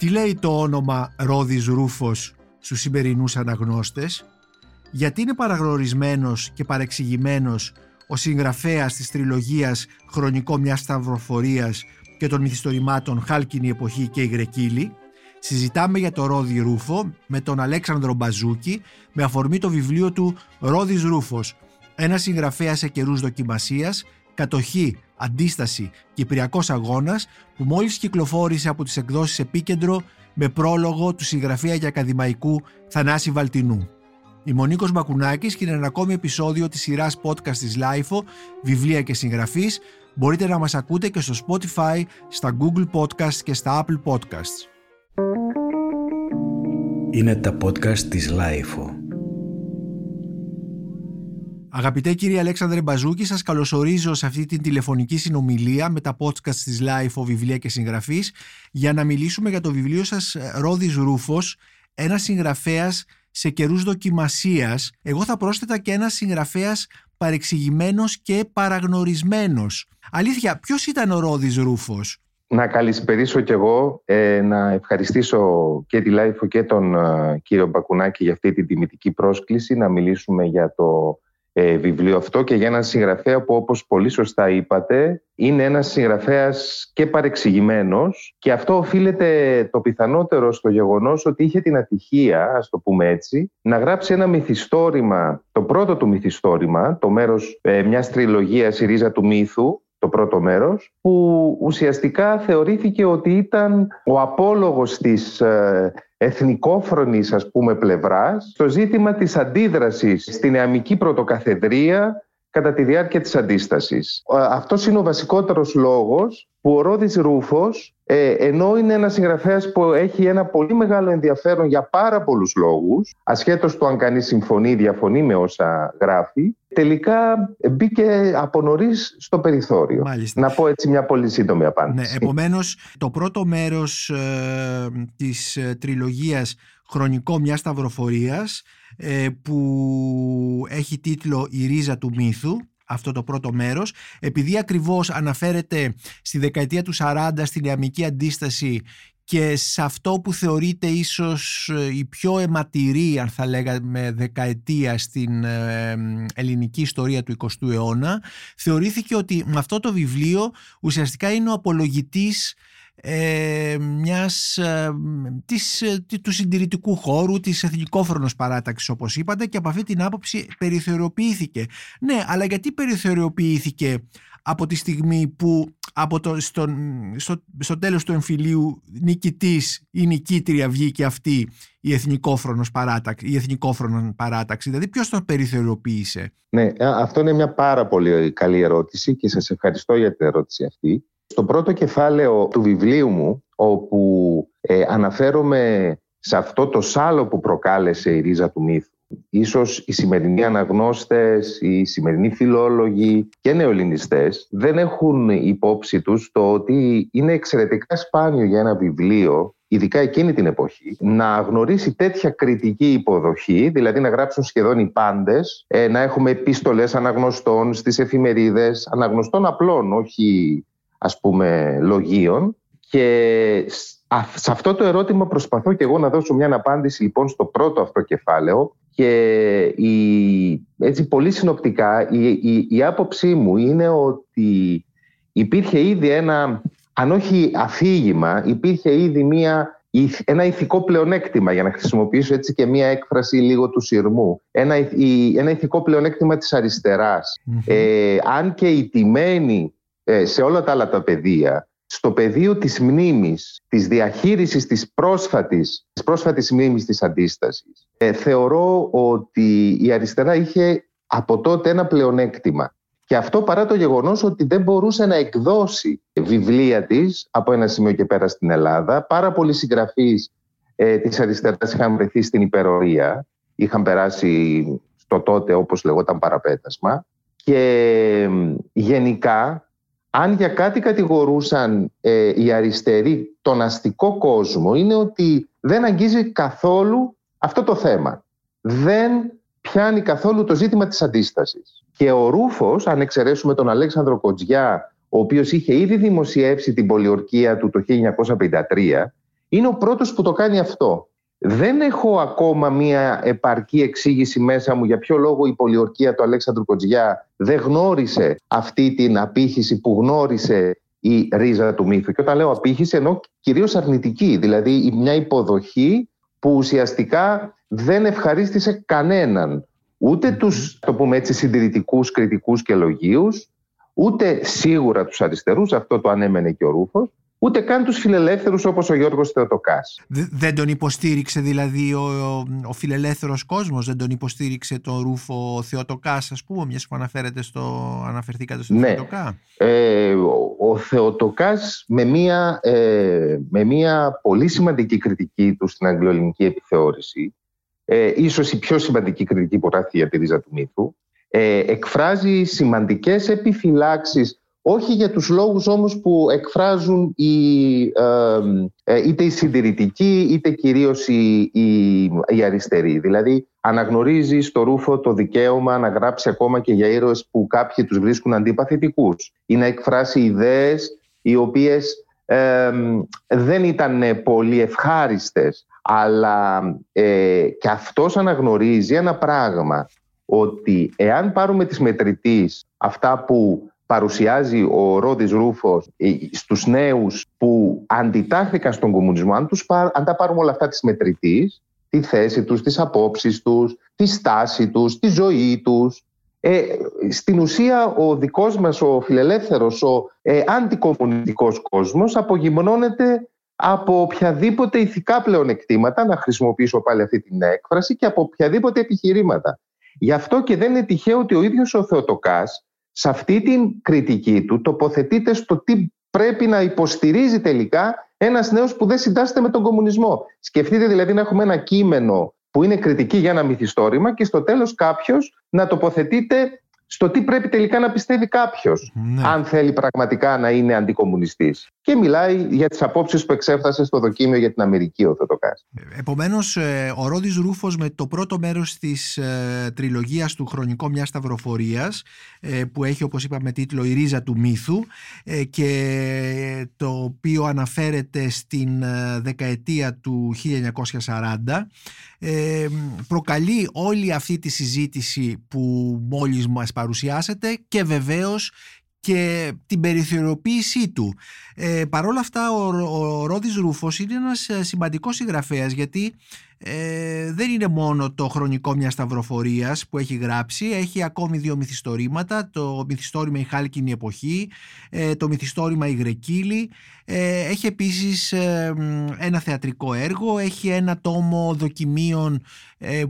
Τι λέει το όνομα Ρόδης Ρούφος στους σημερινούς αναγνώστες, γιατί είναι παραγνωρισμένος και παρεξηγημένος ο συγγραφέας της τριλογίας «Χρονικό μια σταυροφορίας» και των μυθιστορημάτων «Χάλκινη εποχή» και «Η Γρεκύλη», συζητάμε για το Ρόδι Ρούφο με τον Αλέξανδρο Μπαζούκη με αφορμή το βιβλίο του «Ρόδης Ρούφος», ένα συγγραφέα σε καιρούς δοκιμασίας, κατοχή, αντίσταση, κυπριακός αγώνας που μόλις κυκλοφόρησε από τις εκδόσεις Επίκεντρο με πρόλογο του συγγραφέα και ακαδημαϊκού Θανάση Βαλτινού. Είμαι ο Νίκος Μακουνάκης και είναι ένα ακόμη επεισόδιο της σειράς podcast της LIFO, βιβλία και συγγραφής. Μπορείτε να μας ακούτε και στο Spotify, στα Google Podcasts και στα Apple Podcasts. Είναι τα podcast της LIFO. Αγαπητέ κύριε Αλέξανδρε Μπαζούκη, σας καλωσορίζω σε αυτή την τηλεφωνική συνομιλία με τα podcast της LIFO Βιβλία και Συγγραφής για να μιλήσουμε για το βιβλίο σας Ρόδης Ρούφος, ένα συγγραφέας σε καιρούς δοκιμασίας. Εγώ θα πρόσθετα και ένα συγγραφέας παρεξηγημένος και παραγνωρισμένος. Αλήθεια, ποιος ήταν ο Ρόδης Ρούφος; Να καλησπερίσω κι εγώ, ε, να ευχαριστήσω και τη LiFO και τον ε, κύριο Μπακουνάκη για αυτή την τιμητική πρόσκληση να μιλήσουμε για το ε, βιβλίο αυτό και για έναν συγγραφέα που όπως πολύ σωστά είπατε είναι ένας συγγραφέας και παρεξηγημένος και αυτό οφείλεται το πιθανότερο στο γεγονός ότι είχε την ατυχία, ας το πούμε έτσι, να γράψει ένα μυθιστόρημα, το πρώτο του μυθιστόρημα, το μέρος ε, μιας τριλογίας «Η ρίζα του μύθου», το πρώτο μέρος, που ουσιαστικά θεωρήθηκε ότι ήταν ο απόλογος της ε, εθνικόφρονης ας πούμε πλευράς στο ζήτημα της αντίδρασης στην εαμική πρωτοκαθεδρία κατά τη διάρκεια της αντίστασης. Αυτός είναι ο βασικότερος λόγος που ο Ρόδης Ρούφος, ε, ενώ είναι ένας συγγραφέας που έχει ένα πολύ μεγάλο ενδιαφέρον για πάρα πολλούς λόγους, ασχέτως του αν κανείς συμφωνεί ή διαφωνεί με όσα γράφει, τελικά μπήκε από νωρίς στο περιθώριο. Μάλιστα. Να πω έτσι μια πολύ σύντομη απάντηση. Ναι, επομένως, το πρώτο μέρος ε, της ε, τριλογίας «Χρονικό μια σταυροφορίας» ε, που έχει τίτλο «Η ρίζα του μύθου» αυτό το πρώτο μέρος, επειδή ακριβώς αναφέρεται στη δεκαετία του 40 στην ιαμική αντίσταση και σε αυτό που θεωρείται ίσως ε, η πιο αιματηρή αν θα λέγαμε δεκαετία στην ε, ελληνική ιστορία του 20ου αιώνα θεωρήθηκε ότι με αυτό το βιβλίο ουσιαστικά είναι ο απολογητής ε, μιας, ε, της, ε, του συντηρητικού χώρου, της εθνικόφρονος παράταξης όπως είπατε και από αυτή την άποψη περιθωριοποιήθηκε. Ναι, αλλά γιατί περιθωριοποιήθηκε από τη στιγμή που από το, στο, στο τέλος του εμφυλίου νικητής ή νικήτρια βγήκε αυτή η εθνικόφρονος παράταξη, η εθνικόφρονο παράταξη; Δηλαδή ποιος τον περιθωριοποίησε; Ναι, αυτό είναι μια πάρα πολύ καλή ερώτηση και σας ευχαριστώ για την ερώτηση αυτή. Στο πρώτο κεφάλαιο του βιβλίου μου, όπου ε, αναφέρομαι σε αυτό το σάλο που προκάλεσε η ρίζα του μύθου, ίσως οι σημερινοί αναγνώστες, οι σημερινοί φιλόλογοι και νεοελληνιστές δεν έχουν υπόψη τους το ότι είναι εξαιρετικά σπάνιο για ένα βιβλίο ειδικά εκείνη την εποχή, να γνωρίσει τέτοια κριτική υποδοχή, δηλαδή να γράψουν σχεδόν οι πάντες, ε, να έχουμε επίστολες αναγνωστών στις εφημερίδες, αναγνωστών απλών, όχι ας πούμε λογίων. Και σε αυτό το ερώτημα προσπαθώ και εγώ να δώσω μια απάντηση λοιπόν στο πρώτο αυτό κεφάλαιο. Και η, έτσι πολύ συνοπτικά η, η, η άποψή μου είναι ότι υπήρχε ήδη ένα, αν όχι αφήγημα, υπήρχε ήδη μια, ένα ηθικό πλεονέκτημα για να χρησιμοποιήσω έτσι και μια έκφραση λίγο του σειρμού. Ένα, ένα ηθικό πλεονέκτημα της αριστερας Ε, αν και η τιμένη ε, σε όλα τα άλλα τα πεδία, στο πεδίο της μνήμης, της διαχείρισης της πρόσφατης, της πρόσφατης μνήμης της αντίστασης, ε, θεωρώ ότι η αριστερά είχε από τότε ένα πλεονέκτημα. Και αυτό παρά το γεγονός ότι δεν μπορούσε να εκδώσει βιβλία της από ένα σημείο και πέρα στην Ελλάδα. Πάρα πολλοί συγγραφείς ε, της αριστεράς είχαν βρεθεί στην υπερορία, είχαν περάσει στο τότε όπως λεγόταν παραπέτασμα. Και γενικά αν για κάτι κατηγορούσαν ε, οι αριστεροί τον αστικό κόσμο είναι ότι δεν αγγίζει καθόλου αυτό το θέμα. Δεν πιάνει καθόλου το ζήτημα της αντίστασης. Και ο Ρούφος, αν εξαιρέσουμε τον Αλέξανδρο Κοτζιά, ο οποίος είχε ήδη δημοσιεύσει την πολιορκία του το 1953 είναι ο πρώτος που το κάνει αυτό. Δεν έχω ακόμα μία επαρκή εξήγηση μέσα μου για ποιο λόγο η πολιορκία του Αλέξανδρου Κοτζιά δεν γνώρισε αυτή την απήχηση που γνώρισε η ρίζα του μύθου. Και όταν λέω απήχηση εννοώ κυρίως αρνητική, δηλαδή μια υποδοχή που ουσιαστικά δεν ευχαρίστησε κανέναν. Ούτε τους, το πούμε έτσι, συντηρητικούς, κριτικούς και λογίους, ούτε σίγουρα τους αριστερούς, αυτό το ανέμενε και ο Ρούφος, ούτε καν τους φιλελεύθερους όπως ο Γιώργος Θεοτοκάς. Δεν τον υποστήριξε δηλαδή ο, ο, φιλελεύθερος κόσμος, δεν τον υποστήριξε το Ρούφο Θεοτοκάς ας πούμε, μιας που αναφέρεται στο, αναφερθήκατε στο ναι. Θεοτοκά; Ε, ο, ο Θεοτοκάς με μια, ε, με μια πολύ σημαντική κριτική του στην αγγλοελληνική επιθεώρηση, ε, ίσως η πιο σημαντική κριτική που γράφει για τη ρίζα του μύθου, ε, εκφράζει σημαντικές επιφυλάξεις όχι για τους λόγους όμως που εκφράζουν οι, ε, είτε οι συντηρητικοί είτε κυρίως οι, οι, οι, αριστεροί. Δηλαδή αναγνωρίζεις στο Ρούφο το δικαίωμα να γράψει ακόμα και για ήρωες που κάποιοι τους βρίσκουν αντιπαθητικούς ή να εκφράσει ιδέες οι οποίες δεν ήταν πολύ ευχάριστες αλλά ε, και αυτός αναγνωρίζει ένα πράγμα ότι εάν πάρουμε τις μετρητής αυτά που παρουσιάζει ο Ρόδης Ρούφος ε, στους νέους που αντιτάχθηκαν στον κομμουνισμό, αν, τους, αν τα πάρουμε όλα αυτά της μετρητής, τη θέση τους, τις απόψεις τους, τη στάση τους, τη ζωή τους, ε, στην ουσία ο δικός μας ο φιλελεύθερος, ο ε, αντικομμουνιστικός κόσμος απογυμνώνεται από οποιαδήποτε ηθικά πλεονεκτήματα, να χρησιμοποιήσω πάλι αυτή την έκφραση, και από οποιαδήποτε επιχειρήματα. Γι' αυτό και δεν είναι τυχαίο ότι ο ίδιος ο Θεοτοκάς σε αυτή την κριτική του τοποθετείται στο τι πρέπει να υποστηρίζει τελικά ένας νέος που δεν συντάσσεται με τον κομμουνισμό. Σκεφτείτε δηλαδή να έχουμε ένα κείμενο που είναι κριτική για ένα μυθιστόρημα και στο τέλος κάποιος να τοποθετείται στο τι πρέπει τελικά να πιστεύει κάποιος, ναι. αν θέλει πραγματικά να είναι αντικομουνιστής. Και μιλάει για τις απόψεις που εξέφρασε στο δοκίμιο για την Αμερική ο Θεοτοκάς. Επομένως, ε, ο Ρόδης Ρούφος με το πρώτο μέρος της ε, τριλογίας του Χρονικό Μιας Σταυροφορίας, ε, που έχει όπως είπαμε τίτλο Η Ρίζα του Μύθου, ε, και το οποίο αναφέρεται στην ε, δεκαετία του 1940, προκαλεί όλη αυτή τη συζήτηση που μόλις μας παρουσιάσετε και βεβαίως και την περιθωριοποίησή του. Ε, Παρ' όλα αυτά ο, ο Ρόδης Ρούφος είναι ένας ε, σημαντικός συγγραφέας γιατί ε, δεν είναι μόνο το χρονικό μιας σταυροφορίας που έχει γράψει, έχει ακόμη δύο μυθιστορήματα, το μυθιστόρημα «Η Χάλκινη Εποχή», ε, το μυθιστόρημα «Η Γρεκύλη», ε, έχει επίσης ε, ένα θεατρικό έργο, έχει ένα τόμο δοκιμίων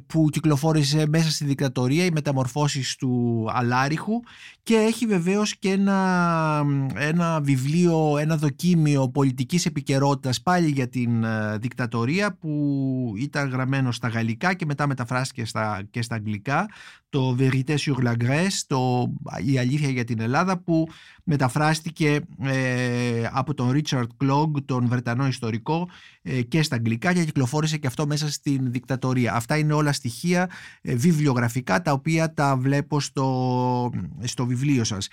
που κυκλοφόρησε μέσα στη δικτατορία, οι μεταμορφώσεις του Αλάριχου και έχει βεβαίως και ένα, ένα βιβλίο, ένα δοκίμιο πολιτικής επικαιρότητας πάλι για την δικτατορία που ήταν ήταν γραμμένο στα γαλλικά και μετά μεταφράστηκε στα, και στα αγγλικά το Vérité sur la Grèce, το, η αλήθεια για την Ελλάδα που μεταφράστηκε ε, από τον Richard Klogg, τον Βρετανό ιστορικό ε, και στα αγγλικά και κυκλοφόρησε και αυτό μέσα στην δικτατορία. Αυτά είναι όλα στοιχεία ε, βιβλιογραφικά τα οποία τα βλέπω στο, στο βιβλίο σας.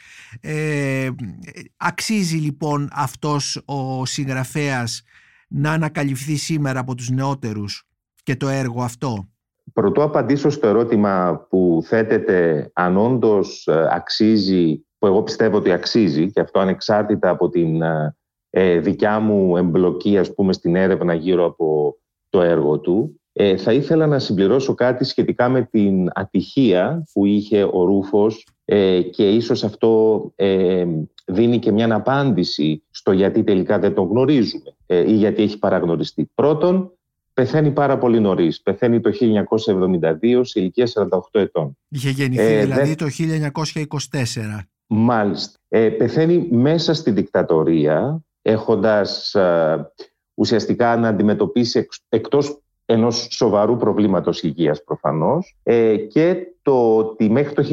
αξίζει λοιπόν αυτός ο συγγραφέας να ανακαλυφθεί σήμερα από τους νεότερους; Και το έργο αυτό; Πρωτού απαντήσω στο ερώτημα που θέτεται αν όντως ε, αξίζει, που εγώ πιστεύω ότι αξίζει και αυτό ανεξάρτητα από την ε, ε, δικιά μου εμπλοκή ας πούμε στην έρευνα γύρω από το έργο του θα ήθελα να συμπληρώσω κάτι σχετικά με την ατυχία που είχε ο Ρούφος και ίσως αυτό δίνει και μια απάντηση στο γιατί τελικά δεν τον γνωρίζουμε ή γιατί έχει παραγνωριστεί. Πρώτον, πεθαίνει πάρα πολύ νωρίς. Πεθαίνει το 1972 σε ηλικία 48 ετών. Είχε γεννηθεί ε, δηλαδή το 1924. Μάλιστα. Ε, πεθαίνει μέσα στη δικτατορία, έχοντας ε, ουσιαστικά να αντιμετωπίσει εκ, εκτός ενός σοβαρού προβλήματος υγείας προφανώς ε, και το ότι μέχρι το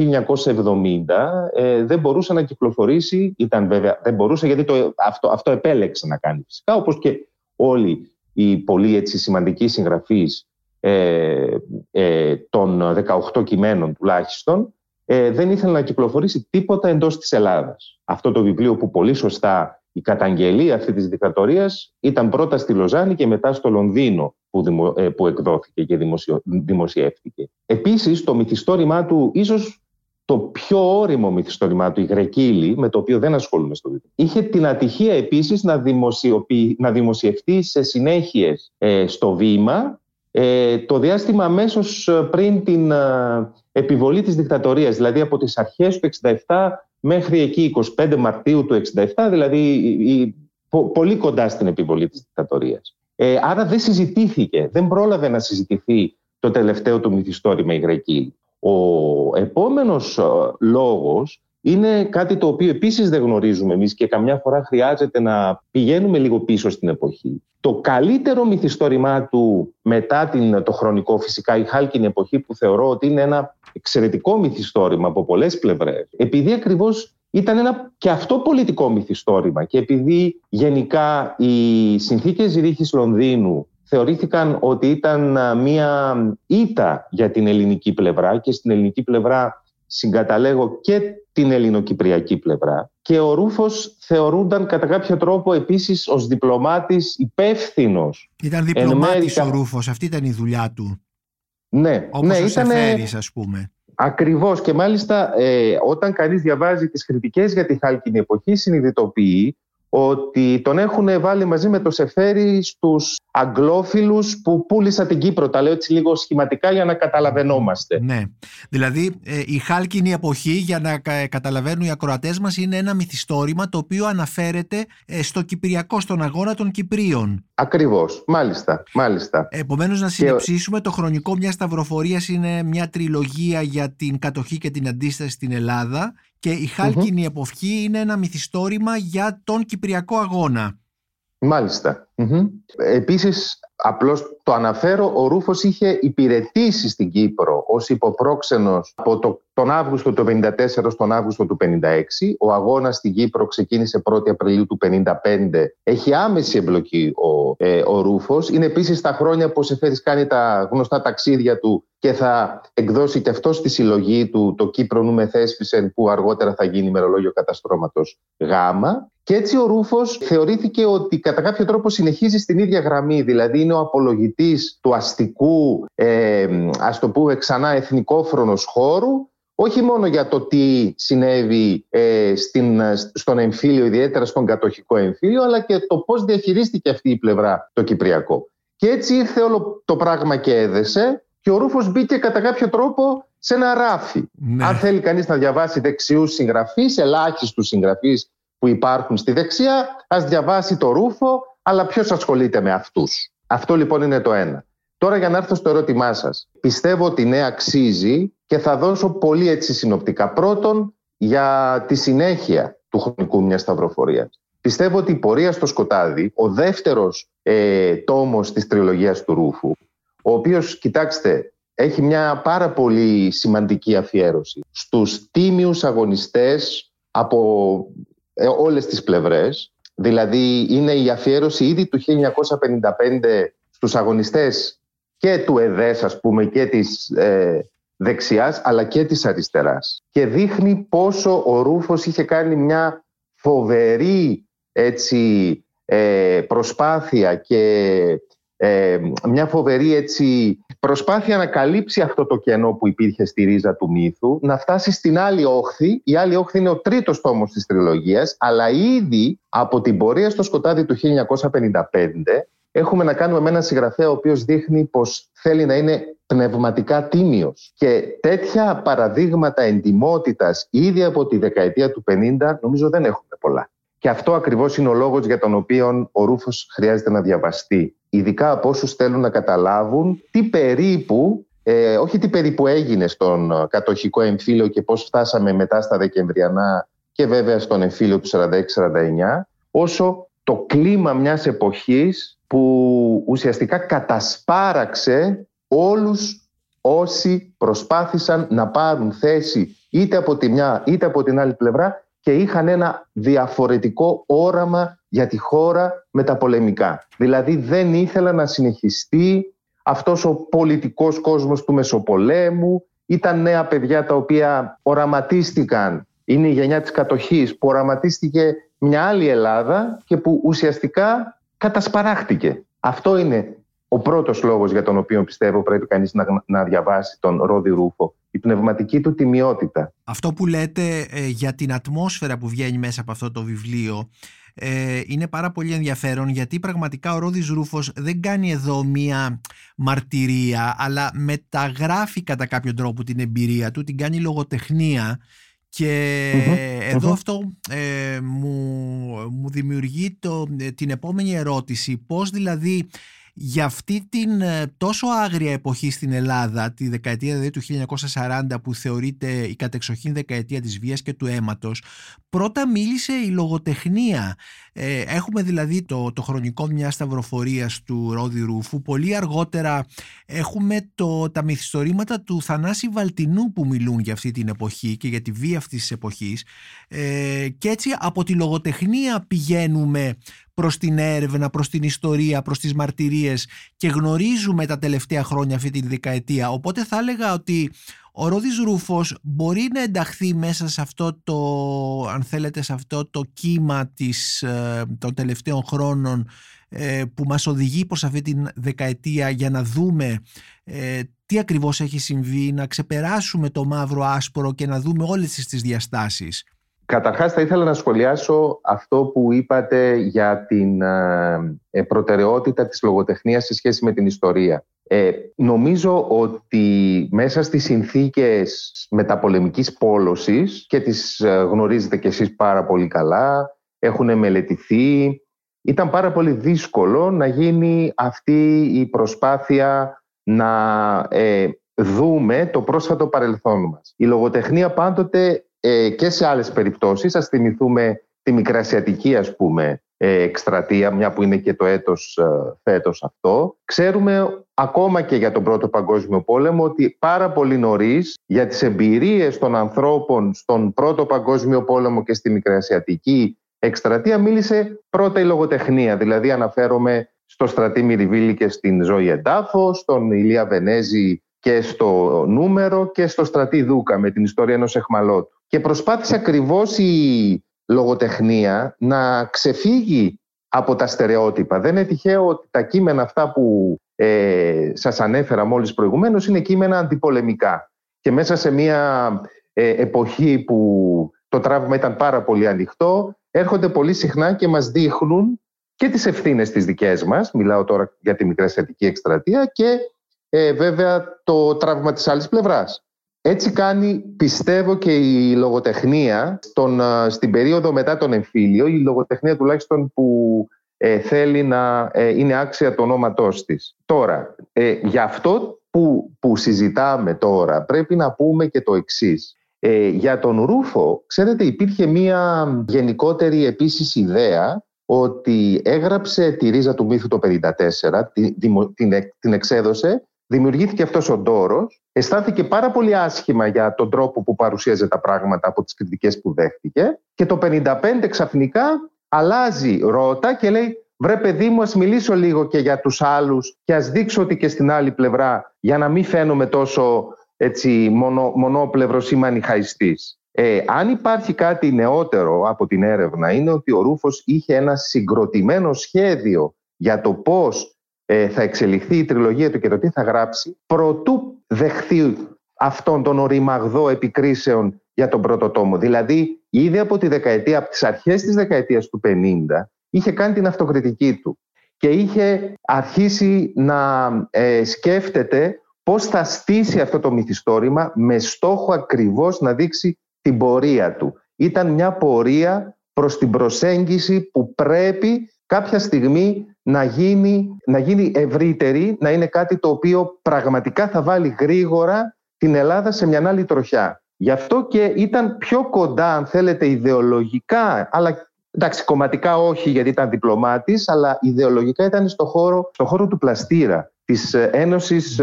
1970 δεν μπορούσε να κυκλοφορήσει, ήταν βέβαια, δεν μπορούσε γιατί το, αυτό, αυτό επέλεξε να κάνει φυσικά, όπως και όλοι η πολύ έτσι, σημαντική συγγραφής ε, ε, των 18 κειμένων τουλάχιστον, ε, δεν ήθελε να κυκλοφορήσει τίποτα εντός της Ελλάδας. Αυτό το βιβλίο που πολύ σωστά η καταγγελία αυτή της δικτατορίας ήταν πρώτα στη Λοζάνη και μετά στο Λονδίνο που, δημο, ε, που εκδόθηκε και δημοσιο, δημοσιεύτηκε. Επίσης το μυθιστόρημά του ίσως το πιο όριμο μυθιστόρημά του, η Γρεκίλη, με το οποίο δεν ασχολούμαι στο βίντεο. Είχε την ατυχία επίσης να, να δημοσιευτεί σε συνέχειες ε, στο βήμα ε, το διάστημα αμέσως πριν την επιβολή της δικτατορίας, δηλαδή από τις αρχές του 67 μέχρι εκεί 25 Μαρτίου του 67, δηλαδή πολύ κοντά στην επιβολή της δικτατορίας. Ε, άρα δεν συζητήθηκε, δεν πρόλαβε να συζητηθεί το τελευταίο του μυθιστόρημα η Γραϊκή. Ο επόμενος ε, λόγος είναι κάτι το οποίο επίσης δεν γνωρίζουμε εμείς και καμιά φορά χρειάζεται να πηγαίνουμε λίγο πίσω στην εποχή. Το καλύτερο μυθιστόρημά του μετά την, το χρονικό φυσικά η Χάλκινη εποχή που θεωρώ ότι είναι ένα εξαιρετικό μυθιστόρημα από πολλές πλευρές επειδή ακριβώς ήταν ένα και αυτό πολιτικό μυθιστόρημα και επειδή γενικά οι συνθήκες ρήχης Λονδίνου θεωρήθηκαν ότι ήταν μία ήττα για την ελληνική πλευρά και στην ελληνική πλευρά συγκαταλέγω και την ελληνοκυπριακή πλευρά και ο Ρούφος θεωρούνταν κατά κάποιο τρόπο επίσης ως διπλωμάτης υπεύθυνος. Ήταν διπλωμάτης ο Ρούφος, αυτή ήταν η δουλειά του. Ναι, Όπως ναι, ο Σεφέρης ας πούμε. Ακριβώς και μάλιστα ε, όταν κανείς διαβάζει τις κριτικές για τη Χάλκινη εποχή συνειδητοποιεί ότι τον έχουν βάλει μαζί με το Σεφέρι στους αγγλόφιλους που πούλησαν την Κύπρο. Τα λέω έτσι λίγο σχηματικά για να καταλαβαίνόμαστε. Ναι. Δηλαδή ε, η χάλκινη εποχή για να καταλαβαίνουν οι ακροατές μας είναι ένα μυθιστόρημα το οποίο αναφέρεται ε, στο Κυπριακό, στον αγώνα των Κυπρίων. Ακριβώς. Μάλιστα. Μάλιστα. Επομένως να συνοψίσουμε το χρονικό μιας σταυροφορίας είναι μια τριλογία για την κατοχή και την αντίσταση στην Ελλάδα και η χάλκινη mm εποχή είναι ένα μυθιστόρημα για τον Κυπριακό αγώνα. Μάλιστα. Επίσης, απλώς το αναφέρω, ο Ρούφος είχε υπηρετήσει στην Κύπρο ως υποπρόξενος από το, τον Αύγουστο του 1954 στον Αύγουστο του 1956. Ο αγώνας στην Κύπρο ξεκίνησε 1η Απριλίου του 1955. Έχει άμεση εμπλοκή ο, ε, ο Ρούφος. Είναι επίσης τα χρόνια που ο Σεφέρης κάνει τα γνωστά ταξίδια του και θα εκδώσει και αυτό στη συλλογή του το Κύπρο νου μεθέσπισεν που αργότερα θα γίνει μερολόγιο καταστρώματος Γάμα. Και έτσι ο Ρούφος θεωρήθηκε ότι κατά κάποιο τρόπο συνεχίζει στην ίδια γραμμή, δηλαδή είναι ο απολογητής του αστικού, ε, ας το πούμε ξανά εθνικόφρονος χώρου, όχι μόνο για το τι συνέβη ε, στην, στον εμφύλιο, ιδιαίτερα στον κατοχικό εμφύλιο, αλλά και το πώς διαχειρίστηκε αυτή η πλευρά το Κυπριακό. Και έτσι ήρθε όλο το πράγμα και έδεσε και ο Ρούφος μπήκε κατά κάποιο τρόπο σε ένα ράφι. Ναι. Αν θέλει κανείς να διαβάσει δεξιούς συγγραφείς, ελάχιστους συγγραφείς που υπάρχουν στη δεξιά, ας διαβάσει το Ρούφο, αλλά ποιος ασχολείται με αυτούς. Αυτό λοιπόν είναι το ένα. Τώρα για να έρθω στο ερώτημά σας. Πιστεύω ότι ναι αξίζει και θα δώσω πολύ έτσι συνοπτικά. Πρώτον, για τη συνέχεια του χρονικού μιας σταυροφορίας. Πιστεύω ότι η πορεία στο σκοτάδι, ο δεύτερος ε, τόμος της τριλογίας του Ρούφου, ο οποίος, κοιτάξτε, έχει μια πάρα πολύ σημαντική αφιέρωση στους τίμιους αγωνιστές από ε, όλες τις πλευρές. Δηλαδή είναι η αφιέρωση ήδη του 1955 στους αγωνιστές και του ΕΔΕΣ ας πούμε και της ε, δεξιάς αλλά και της αριστεράς. Και δείχνει πόσο ο Ρούφος είχε κάνει μια φοβερή έτσι, ε, προσπάθεια και ε, μια φοβερή έτσι, προσπάθεια να καλύψει αυτό το κενό που υπήρχε στη ρίζα του μύθου, να φτάσει στην άλλη όχθη. Η άλλη όχθη είναι ο τρίτος τόμος της τριλογίας, αλλά ήδη από την πορεία στο σκοτάδι του 1955 έχουμε να κάνουμε με έναν συγγραφέα ο οποίος δείχνει πως θέλει να είναι πνευματικά τίμιος. Και τέτοια παραδείγματα εντιμότητας ήδη από τη δεκαετία του 50 νομίζω δεν έχουμε πολλά. Και αυτό ακριβώς είναι ο λόγος για τον οποίο ο Ρούφος χρειάζεται να διαβαστεί. Ειδικά από όσους θέλουν να καταλάβουν τι περίπου, ε, όχι τι περίπου έγινε στον κατοχικό εμφύλιο και πώς φτάσαμε μετά στα Δεκεμβριανά και βέβαια στον εμφύλιο του 46-49, όσο το κλίμα μιας εποχής που ουσιαστικά κατασπάραξε όλους όσοι προσπάθησαν να πάρουν θέση είτε από τη μια είτε από την άλλη πλευρά και είχαν ένα διαφορετικό όραμα για τη χώρα με τα πολεμικά. Δηλαδή δεν ήθελα να συνεχιστεί αυτός ο πολιτικός κόσμος του Μεσοπολέμου. Ήταν νέα παιδιά τα οποία οραματίστηκαν, είναι η γενιά της κατοχής που οραματίστηκε μια άλλη Ελλάδα και που ουσιαστικά κατασπαράχτηκε. Αυτό είναι ο πρώτος λόγος για τον οποίο πιστεύω πρέπει κανείς να, να διαβάσει τον Ρόδι Ρούφο. Η πνευματική του τιμιότητα. Αυτό που λέτε ε, για την ατμόσφαιρα που βγαίνει μέσα από αυτό το βιβλίο ε, είναι πάρα πολύ ενδιαφέρον γιατί πραγματικά ο Ρόδης Ρούφος δεν κάνει εδώ μία μαρτυρία αλλά μεταγράφει κατά κάποιο τρόπο την εμπειρία του, την κάνει λογοτεχνία και εδω αυτό ε, μου, μου δημιουργεί το, ε, την επόμενη ερώτηση. Πώς δηλαδή για αυτή την ε, τόσο άγρια εποχή στην Ελλάδα, τη δεκαετία δηλαδή του 1940 που θεωρείται η κατεξοχήν δεκαετία της βίας και του αίματος, πρώτα μίλησε η λογοτεχνία. Ε, έχουμε δηλαδή το, το χρονικό μιας σταυροφορίας του Ρόδι Ρούφου, πολύ αργότερα έχουμε το, τα μυθιστορήματα του Θανάση Βαλτινού που μιλούν για αυτή την εποχή και για τη βία αυτής της εποχής ε, και έτσι από τη λογοτεχνία πηγαίνουμε προς την έρευνα, προς την ιστορία, προς τις μαρτυρίες και γνωρίζουμε τα τελευταία χρόνια αυτή τη δεκαετία. Οπότε θα έλεγα ότι ο Ρόδης Ρούφος μπορεί να ενταχθεί μέσα σε αυτό το, αν θέλετε, σε αυτό το κύμα της, ε, των τελευταίων χρόνων ε, που μας οδηγεί προς αυτή τη δεκαετία για να δούμε ε, τι ακριβώς έχει συμβεί, να ξεπεράσουμε το μαύρο άσπρο και να δούμε όλες τις διαστάσεις. Καταρχάς θα ήθελα να σχολιάσω αυτό που είπατε για την ε, προτεραιότητα της λογοτεχνίας σε σχέση με την ιστορία. Ε, νομίζω ότι μέσα στις συνθήκες μεταπολεμικής πόλωσης και τις ε, γνωρίζετε κι εσείς πάρα πολύ καλά, έχουν μελετηθεί, ήταν πάρα πολύ δύσκολο να γίνει αυτή η προσπάθεια να ε, δούμε το πρόσφατο παρελθόν μας. Η λογοτεχνία πάντοτε ε, και σε άλλες περιπτώσεις. Ας θυμηθούμε τη Μικρασιατική ας πούμε ε, εκστρατεία, μια που είναι και το έτος ε, φέτος αυτό. Ξέρουμε ακόμα και για τον Πρώτο Παγκόσμιο Πόλεμο ότι πάρα πολύ νωρίς για τις εμπειρίες των ανθρώπων στον Πρώτο Παγκόσμιο Πόλεμο και στη Μικρασιατική εκστρατεία μίλησε πρώτα η λογοτεχνία. Δηλαδή αναφέρομαι στο Στρατή Μυριβίλη και στην Ζωή Εντάφο, στον Ηλία Βενέζη και στο Νούμερο και στο Στρατή Δούκα με την ιστορία ενός εχμαλώτου. Και προσπάθησε ακριβώς η λογοτεχνία να ξεφύγει από τα στερεότυπα. Δεν είναι τυχαίο ότι τα κείμενα αυτά που ε, σας ανέφερα μόλις προηγουμένως είναι κείμενα αντιπολεμικά. Και μέσα σε μια ε, εποχή που το τραύμα ήταν πάρα πολύ ανοιχτό, έρχονται πολύ συχνά και μας δείχνουν και τις ευθύνες τις δικές μας, μιλάω τώρα για τη μικρασιατική εκστρατεία και ε, βέβαια το τραύμα της άλλης πλευράς. Έτσι κάνει, πιστεύω, και η λογοτεχνία στον, στην περίοδο μετά τον εμφύλιο, η λογοτεχνία τουλάχιστον που ε, θέλει να ε, είναι άξια το ονόματός της. Τώρα, ε, για αυτό που, που συζητάμε τώρα πρέπει να πούμε και το εξής. Ε, για τον Ρούφο, ξέρετε, υπήρχε μία γενικότερη επίσης ιδέα ότι έγραψε τη ρίζα του μύθου το 1954, την, την, την εξέδωσε δημιουργήθηκε αυτός ο ντόρος, αισθάνθηκε πάρα πολύ άσχημα για τον τρόπο που παρουσίαζε τα πράγματα από τις κριτικές που δέχτηκε και το 55 ξαφνικά αλλάζει ρότα και λέει βρε παιδί μου ας μιλήσω λίγο και για τους άλλους και ας δείξω ότι και στην άλλη πλευρά για να μην φαίνομαι τόσο έτσι, μονο, μονόπλευρος ή μανιχαϊστής. Ε, αν υπάρχει κάτι νεότερο από την έρευνα είναι ότι ο Ρούφος είχε ένα συγκροτημένο σχέδιο για το πώς ε, θα εξελιχθεί η τριλογία του και το τι θα γράψει, προτού δεχθεί αυτόν τον οριμαγδό επικρίσεων για τον πρώτο τόμο. Δηλαδή, ήδη από τη δεκαετία, από τις αρχές της δεκαετίας του 50, είχε κάνει την αυτοκριτική του και είχε αρχίσει να ε, σκέφτεται πώς θα στήσει αυτό το μυθιστόρημα με στόχο ακριβώς να δείξει την πορεία του. Ήταν μια πορεία προς την προσέγγιση που πρέπει κάποια στιγμή να γίνει, να γίνει ευρύτερη, να είναι κάτι το οποίο πραγματικά θα βάλει γρήγορα την Ελλάδα σε μια άλλη τροχιά. Γι' αυτό και ήταν πιο κοντά, αν θέλετε, ιδεολογικά, αλλά εντάξει, κομματικά όχι γιατί ήταν διπλωμάτης, αλλά ιδεολογικά ήταν στο χώρο, στο χώρο του πλαστήρα της Ένωσης,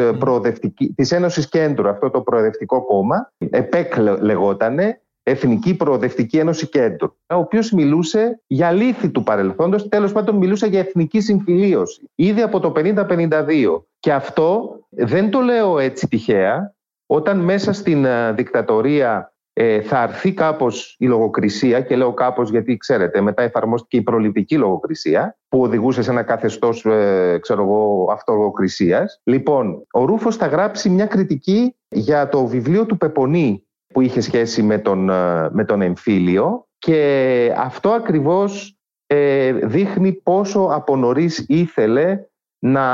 της Ένωσης Κέντρου, αυτό το προοδευτικό κόμμα, ΕΠΕΚ λεγότανε, Εθνική Προοδευτική Ένωση Κέντρο, ο οποίος μιλούσε για λύθη του παρελθόντος, τέλος πάντων μιλούσε για εθνική συμφιλίωση, ήδη από το 50-52. Και αυτό δεν το λέω έτσι τυχαία, όταν μέσα στην ε, δικτατορία ε, θα αρθεί κάπως η λογοκρισία και λέω κάπως γιατί ξέρετε μετά εφαρμόστηκε η προληπτική λογοκρισία που οδηγούσε σε ένα καθεστώς ε, ξέρω εγώ, αυτολογοκρισίας. Λοιπόν, ο Ρούφος θα γράψει μια κριτική για το βιβλίο του Πεπονή που είχε σχέση με τον, ε, με τον εμφύλιο και αυτό ακριβώς ε, δείχνει πόσο από νωρίς ήθελε να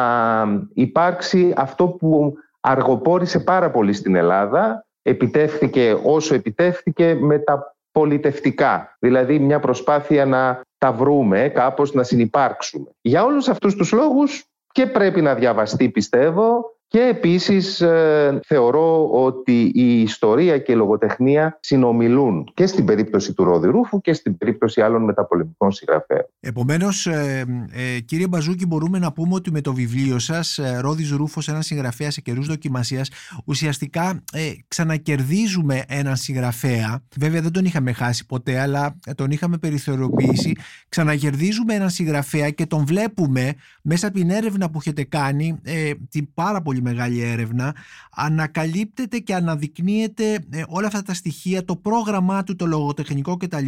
υπάρξει αυτό που αργοπόρησε πάρα πολύ στην Ελλάδα επιτεύχθηκε όσο επιτεύχθηκε με τα πολιτευτικά. Δηλαδή μια προσπάθεια να τα βρούμε, κάπως να συνυπάρξουμε. Για όλους αυτούς τους λόγους και πρέπει να διαβαστεί πιστεύω και επίσης ε, θεωρώ ότι η ιστορία και η λογοτεχνία συνομιλούν και στην περίπτωση του Ρόδη Ρούφου και στην περίπτωση άλλων μεταπολεμικών συγγραφέων. Επομένως, ε, ε, κύριε Μπαζούκη, μπορούμε να πούμε ότι με το βιβλίο σας, ε, Ρόδης Ρούφος, ένας συγγραφέα σε καιρούς δοκιμασίας, ουσιαστικά ε, ξανακερδίζουμε έναν συγγραφέα. Βέβαια δεν τον είχαμε χάσει ποτέ, αλλά τον είχαμε περιθωριοποιήσει. Ξανακερδίζουμε έναν συγγραφέα και τον βλέπουμε μέσα από την έρευνα που έχετε κάνει, ε, την πάρα πολύ μεγάλη έρευνα, ανακαλύπτεται και αναδεικνύεται ε, όλα αυτά τα στοιχεία, το πρόγραμμά του, το λογοτεχνικό κτλ.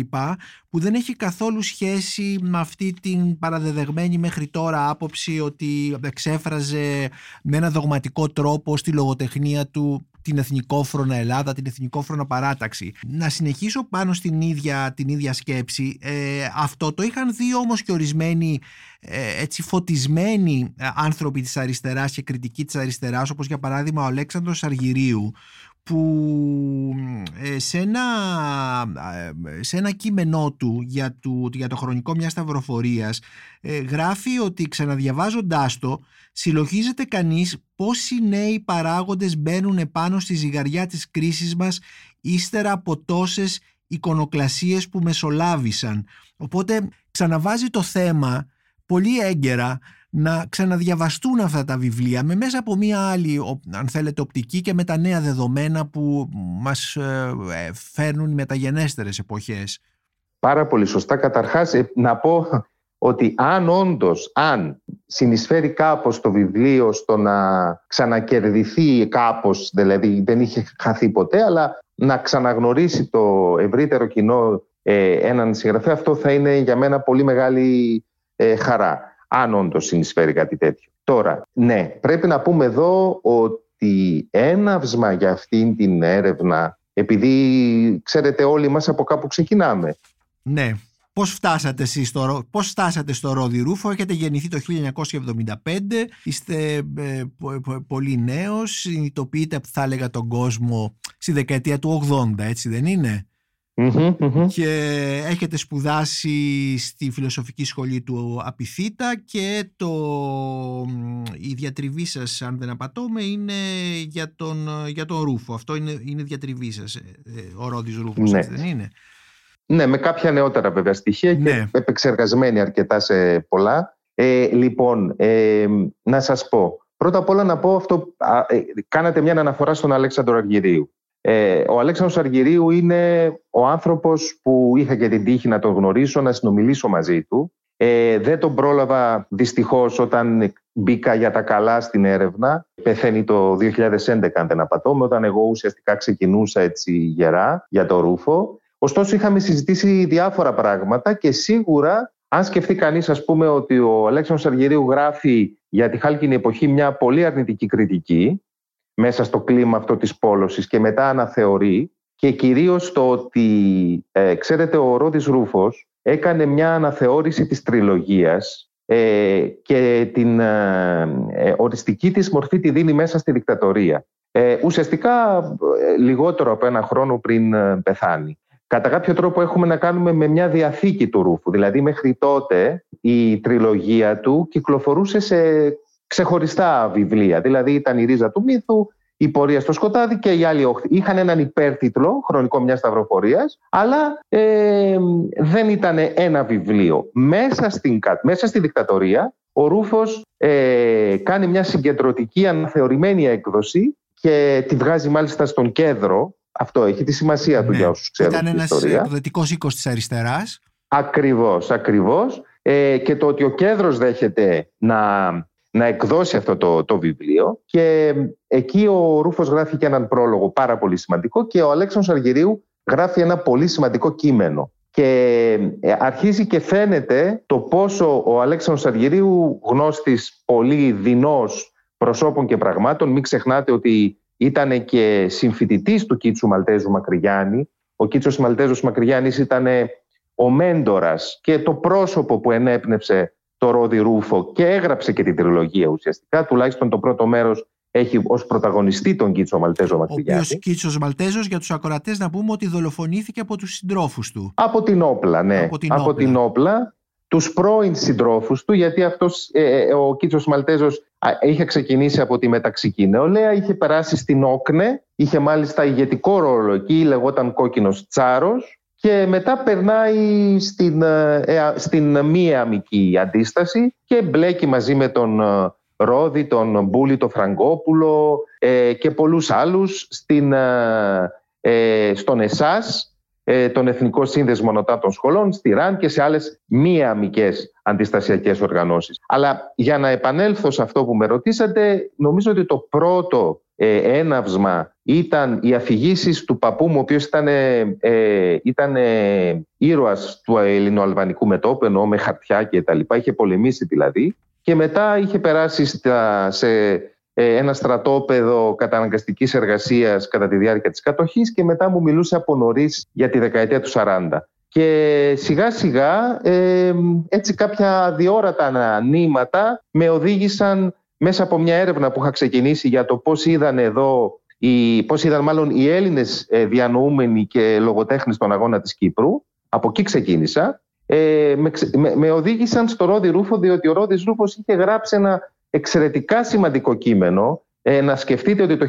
που δεν έχει καθόλου σχέση με αυτή την παραδεδεγμένη μέχρι τώρα άποψη ότι εξέφραζε με ένα δογματικό τρόπο στη λογοτεχνία του την εθνικόφρονα Ελλάδα, την εθνικόφρονα παράταξη. Να συνεχίσω πάνω στην ίδια, την ίδια σκέψη. Ε, αυτό το είχαν δει όμως και ορισμένοι ε, έτσι φωτισμένοι ε, άνθρωποι της αριστεράς και κριτικοί της αριστεράς όπως για παράδειγμα ο Αλέξανδρος Αργυρίου που ε, σε ένα, σε ένα κείμενό του για, του για το χρονικό μιας σταυροφορίας γράφει ότι ξαναδιαβάζοντάς το συλλογίζεται κανείς πόσοι νέοι παράγοντες μπαίνουν επάνω στη ζυγαριά της κρίσης μας ύστερα από τόσες εικονοκλασίες που μεσολάβησαν. Οπότε ξαναβάζει το θέμα πολύ έγκαιρα να ξαναδιαβαστούν αυτά τα βιβλία με μέσα από μία άλλη, αν θέλετε, οπτική και με τα νέα δεδομένα που μας ε, ε, φέρνουν οι μεταγενέστερες εποχές. Πάρα πολύ σωστά. Καταρχάς, ε, να πω ότι αν όντως, αν συνεισφέρει κάπως το βιβλίο στο να ξανακερδιθεί κάπως, δηλαδή δεν είχε χαθεί ποτέ, αλλά να ξαναγνωρίσει το ευρύτερο κοινό ε, έναν συγγραφέα, αυτό θα είναι για μένα πολύ μεγάλη ε, χαρά, αν όντως συνεισφέρει κάτι τέτοιο. Τώρα, ναι, πρέπει να πούμε εδώ ότι έναυσμα για αυτήν την έρευνα, επειδή ξέρετε όλοι μας από κάπου ξεκινάμε. Ναι. Πώς φτάσατε εσείς στο, πώς φτάσατε στο Ρόδι Ρούφο, έχετε γεννηθεί το 1975, είστε ε, πολύ νέος, συνειδητοποιείτε θα έλεγα τον κόσμο στη δεκαετία του 80, έτσι δεν είναι; Και έχετε σπουδάσει στη φιλοσοφική σχολή του Απιθύτα και το, η διατριβή σας αν δεν απατώμε είναι για τον, για τον Ρούφο αυτό είναι, είναι διατριβή σας ε, ο Ρόδης Ρούφος ναι. δεν είναι; Ναι, με κάποια νεότερα βέβαια στοιχεία και ναι. επεξεργασμένη αρκετά σε πολλά. Ε, λοιπόν, ε, να σας πω. Πρώτα απ' όλα να πω αυτό, ε, κάνατε μια αναφορά στον Αλέξανδρο Αργυρίου. Ε, ο Αλέξανδρος Αργυρίου είναι ο άνθρωπος που είχα και την τύχη να τον γνωρίσω, να συνομιλήσω μαζί του. Ε, δεν τον πρόλαβα δυστυχώς όταν μπήκα για τα καλά στην έρευνα. Πεθαίνει το 2011 αν δεν απατώμε, όταν εγώ ουσιαστικά ξεκινούσα έτσι γερά για το ρούφο. Ωστόσο, είχαμε συζητήσει διάφορα πράγματα και σίγουρα, αν σκεφτεί κανείς, ας πούμε, ότι ο Αλέξανδρος Αργυρίου γράφει για τη χάλκινη εποχή μια πολύ αρνητική κριτική μέσα στο κλίμα αυτό της πόλωσης και μετά αναθεωρεί και κυρίως το ότι, ε, ξέρετε, ο Ρόδης Ρούφος έκανε μια αναθεώρηση της τριλογίας ε, και την ε, ε, οριστική της μορφή τη δίνει μέσα στη δικτατορία. ουσιαστικά λιγότερο από ένα χρόνο πριν πεθάνει. Κατά κάποιο τρόπο έχουμε να κάνουμε με μια διαθήκη του Ρούφου. Δηλαδή μέχρι τότε η τριλογία του κυκλοφορούσε σε ξεχωριστά βιβλία. Δηλαδή ήταν η ρίζα του μύθου, η πορεία στο σκοτάδι και οι άλλοι όχθη. Είχαν έναν υπέρτιτλο, χρονικό μιας σταυροφορία, αλλά ε, δεν ήταν ένα βιβλίο. Μέσα, στην, μέσα στη δικτατορία, ο Ρούφος ε, κάνει μια συγκεντρωτική αναθεωρημένη έκδοση και τη βγάζει μάλιστα στον κέντρο αυτό έχει τη σημασία του ναι. για όσους ξέρουν Ήταν ένας υποδετικό οίκος της αριστεράς. Ακριβώς, ακριβώς. Ε, και το ότι ο κέντρος δέχεται να, να εκδώσει αυτό το, το βιβλίο και εκεί ο Ρούφος γράφει και έναν πρόλογο πάρα πολύ σημαντικό και ο Αλέξανδρος Αργυρίου γράφει ένα πολύ σημαντικό κείμενο. Και ε, αρχίζει και φαίνεται το πόσο ο Αλέξανδρος Αργυρίου γνώστης πολύ δεινός προσώπων και πραγμάτων. Μην ξεχνάτε ότι ήταν και συμφοιτητής του Κίτσου Μαλτέζου Μακρυγιάννη. Ο Κίτσος Μαλτέζος Μακρυγιάννης ήταν ο μέντορας και το πρόσωπο που ενέπνευσε το Ρόδι Ρούφο και έγραψε και την τριλογία ουσιαστικά τουλάχιστον το πρώτο μέρος έχει ως πρωταγωνιστή τον Κίτσο Μαλτέζο Μακρυγιάννη. Ο οποίος Κίτσος Μαλτέζος, για τους ακροατές, να πούμε ότι δολοφονήθηκε από τους συντρόφους του. Από την όπλα, ναι. Από την, από όπλα. την όπλα. Τους πρώην συντρόφους του, γιατί αυτός, ε, ε, ο Κίτσος Μαλτέζος είχε ξεκινήσει από τη μεταξική νεολαία, είχε περάσει στην Όκνε, είχε μάλιστα ηγετικό ρόλο εκεί, λεγόταν Κόκκινος Τσάρος. Και μετά περνάει στην, ε, ε στην μία αμική αντίσταση και μπλέκει μαζί με τον ε, Ρόδη, τον Μπούλη, τον Φραγκόπουλο ε, και πολλούς άλλους στην, ε, ε, στον ΕΣΑΣ, ε, τον Εθνικό Σύνδεσμο Νοτάτων Σχολών, στη ΡΑΝ και σε άλλες μη αμικές αντιστασιακές οργανώσεις. Αλλά για να επανέλθω σε αυτό που με ρωτήσατε, νομίζω ότι το πρώτο ε, έναυσμα ήταν οι αφηγήσεις του παππού μου, ο οποίος ήταν, ε, ήταν ήρωας του ελληνοαλβανικού μετώπου, εννοώ με χαρτιά και τα λοιπά, είχε πολεμήσει δηλαδή και μετά είχε περάσει στα, σε ε, ένα στρατόπεδο καταναγκαστικής εργασίας κατά τη διάρκεια της κατοχής και μετά μου μιλούσε από νωρίς για τη δεκαετία του 40. Και σιγά σιγά ε, έτσι κάποια διόρατα νήματα με οδήγησαν μέσα από μια έρευνα που είχα ξεκινήσει για το πώς είδαν εδώ οι, πώς είδαν μάλλον οι Έλληνες ε, διανοούμενοι και λογοτέχνες στον αγώνα της Κύπρου. Από εκεί ξεκίνησα ε, με, με, οδήγησαν στο Ρόδι Ρούφο διότι ο Ρόδις Ρούφος είχε γράψει ένα εξαιρετικά σημαντικό κείμενο ε, να σκεφτείτε ότι το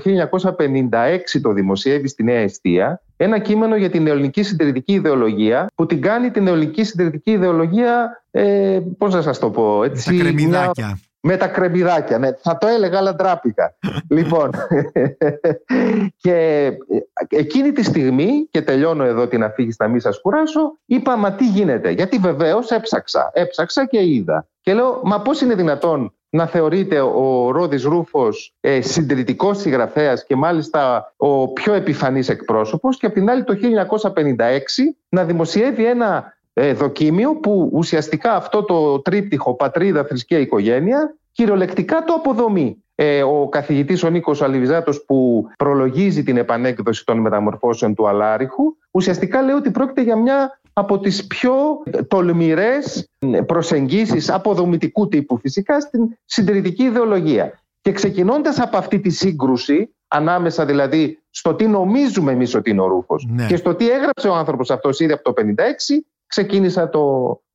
1956 το δημοσιεύει στη Νέα Αιστεία ένα κείμενο για την νεοελληνική συντηρητική ιδεολογία που την κάνει την νεοελληνική συντηρητική ιδεολογία ε, πώς να σας το πω έτσι, τα κρεμμυδάκια. Με τα κρεμπιδάκια, ναι. Θα το έλεγα, αλλά ντράπηκα. λοιπόν, και ε, εκείνη τη στιγμή, και τελειώνω εδώ την αφήγηση να μην σας κουράσω, είπα, μα τι γίνεται. Γιατί βεβαίως έψαξα. Έψαξα και είδα. Και λέω, μα πώς είναι δυνατόν να θεωρείται ο Ρόδης Ρούφος ε, συντηρητικός συγγραφέας και μάλιστα ο πιο επιφανής εκπρόσωπος και απ' την άλλη το 1956 να δημοσιεύει ένα ε, δοκίμιο που ουσιαστικά αυτό το τρίπτυχο πατρίδα, θρησκεία, οικογένεια κυριολεκτικά το αποδομεί. Ε, ο καθηγητής ο Νίκος Αλιβιζάτος που προλογίζει την επανέκδοση των μεταμορφώσεων του Αλάριχου ουσιαστικά λέει ότι πρόκειται για μια από τις πιο τολμηρές προσεγγίσεις αποδομητικού τύπου φυσικά στην συντηρητική ιδεολογία. Και ξεκινώντας από αυτή τη σύγκρουση, ανάμεσα δηλαδή στο τι νομίζουμε εμείς ότι είναι ο Ρούφος ναι. και στο τι έγραψε ο άνθρωπος αυτός ήδη από το 1956, ξεκίνησα το,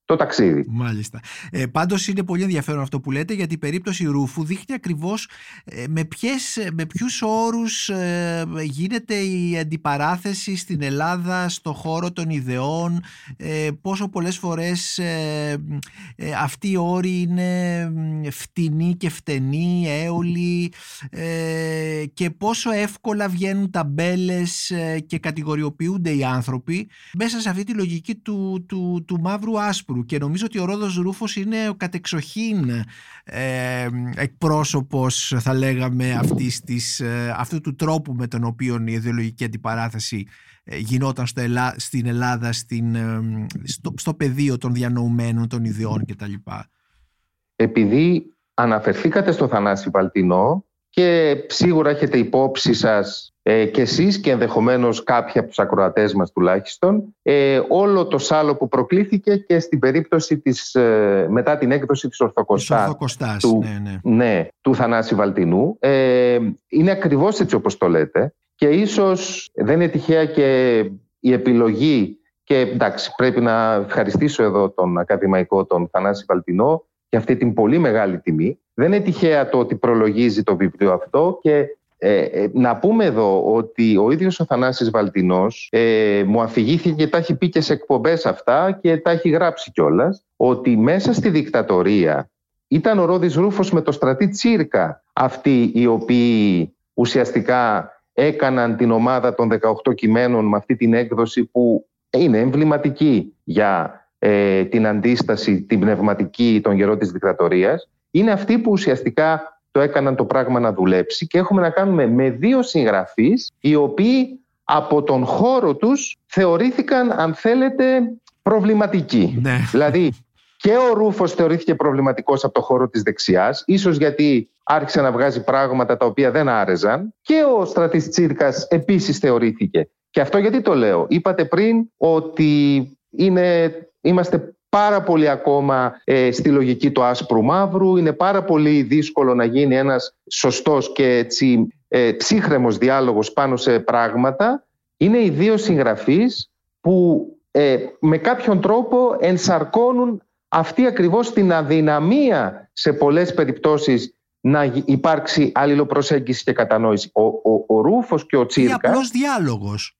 το ταξίδι. Μάλιστα. Ε, πάντως είναι πολύ ενδιαφέρον αυτό που λέτε γιατί η περίπτωση Ρούφου δείχνει ακριβώς ε, με, ποιες, με ποιους όρους ε, γίνεται η αντιπαράθεση στην Ελλάδα στο χώρο των ιδεών ε, πόσο πολλές φορές ε, ε, αυτοί οι όροι είναι φτηνοί και φτενοί, έολοι και πόσο εύκολα βγαίνουν ταμπέλες και κατηγοριοποιούνται οι άνθρωποι μέσα σε αυτή τη λογική του, του, του μαύρου άσπρου και νομίζω ότι ο Ρόδος Ρούφος είναι ο κατεξοχήν ε, εκπρόσωπος θα λέγαμε αυτής της, ε, αυτού του τρόπου με τον οποίο η ιδεολογική αντιπαράθεση ε, γινόταν στο στην Ελλάδα στην, ε, στο, στο πεδίο των διανοουμένων των ιδεών κτλ. Επειδή αναφερθήκατε στο Θανάση Βαλτινό και σίγουρα έχετε υπόψη σας ε, και εσείς και ενδεχομένως κάποιοι από τους ακροατές μας τουλάχιστον ε, όλο το σάλο που προκλήθηκε και στην περίπτωση της, ε, μετά την έκδοση της Ορθοκοστάς του, ναι, ναι. ναι, του Θανάση Βαλτινού ε, είναι ακριβώς έτσι όπως το λέτε και ίσως δεν είναι τυχαία και η επιλογή και εντάξει πρέπει να ευχαριστήσω εδώ τον ακαδημαϊκό τον Θανάση Βαλτινό για αυτή την πολύ μεγάλη τιμή. Δεν είναι τυχαία το ότι προλογίζει το βιβλίο αυτό και ε, ε, να πούμε εδώ ότι ο ίδιος ο Θανάσης Βαλτινός ε, μου αφηγήθηκε και τα έχει πει και σε εκπομπές αυτά και τα έχει γράψει κιόλας, ότι μέσα στη δικτατορία ήταν ο Ρόδης Ρούφος με το στρατή Τσίρκα αυτοί οι οποίοι ουσιαστικά έκαναν την ομάδα των 18 κειμένων με αυτή την έκδοση που είναι εμβληματική για ε, την αντίσταση, την πνευματική των γερών της δικτατορίας. Είναι αυτοί που ουσιαστικά το έκαναν το πράγμα να δουλέψει και έχουμε να κάνουμε με δύο συγγραφείς οι οποίοι από τον χώρο τους θεωρήθηκαν αν θέλετε προβληματικοί. Ναι. Δηλαδή και ο Ρούφος θεωρήθηκε προβληματικός από το χώρο της δεξιάς, ίσως γιατί άρχισε να βγάζει πράγματα τα οποία δεν άρεζαν και ο Στρατής Τσίρκας επίσης θεωρήθηκε. Και αυτό γιατί το λέω. Είπατε πριν ότι είναι, είμαστε πάρα πολύ ακόμα ε, στη λογική του άσπρου μαύρου. Είναι πάρα πολύ δύσκολο να γίνει ένας σωστός και έτσι, ε, ψύχρεμος διάλογος πάνω σε πράγματα. Είναι οι δύο συγγραφείς που ε, με κάποιον τρόπο ενσαρκώνουν αυτή ακριβώς την αδυναμία σε πολλές περιπτώσεις να υπάρξει αλληλοπροσέγγιση και κατανόηση. Ο, ο, ο Ρούφος και ο Τσίρκας... Είναι απλός διάλογος.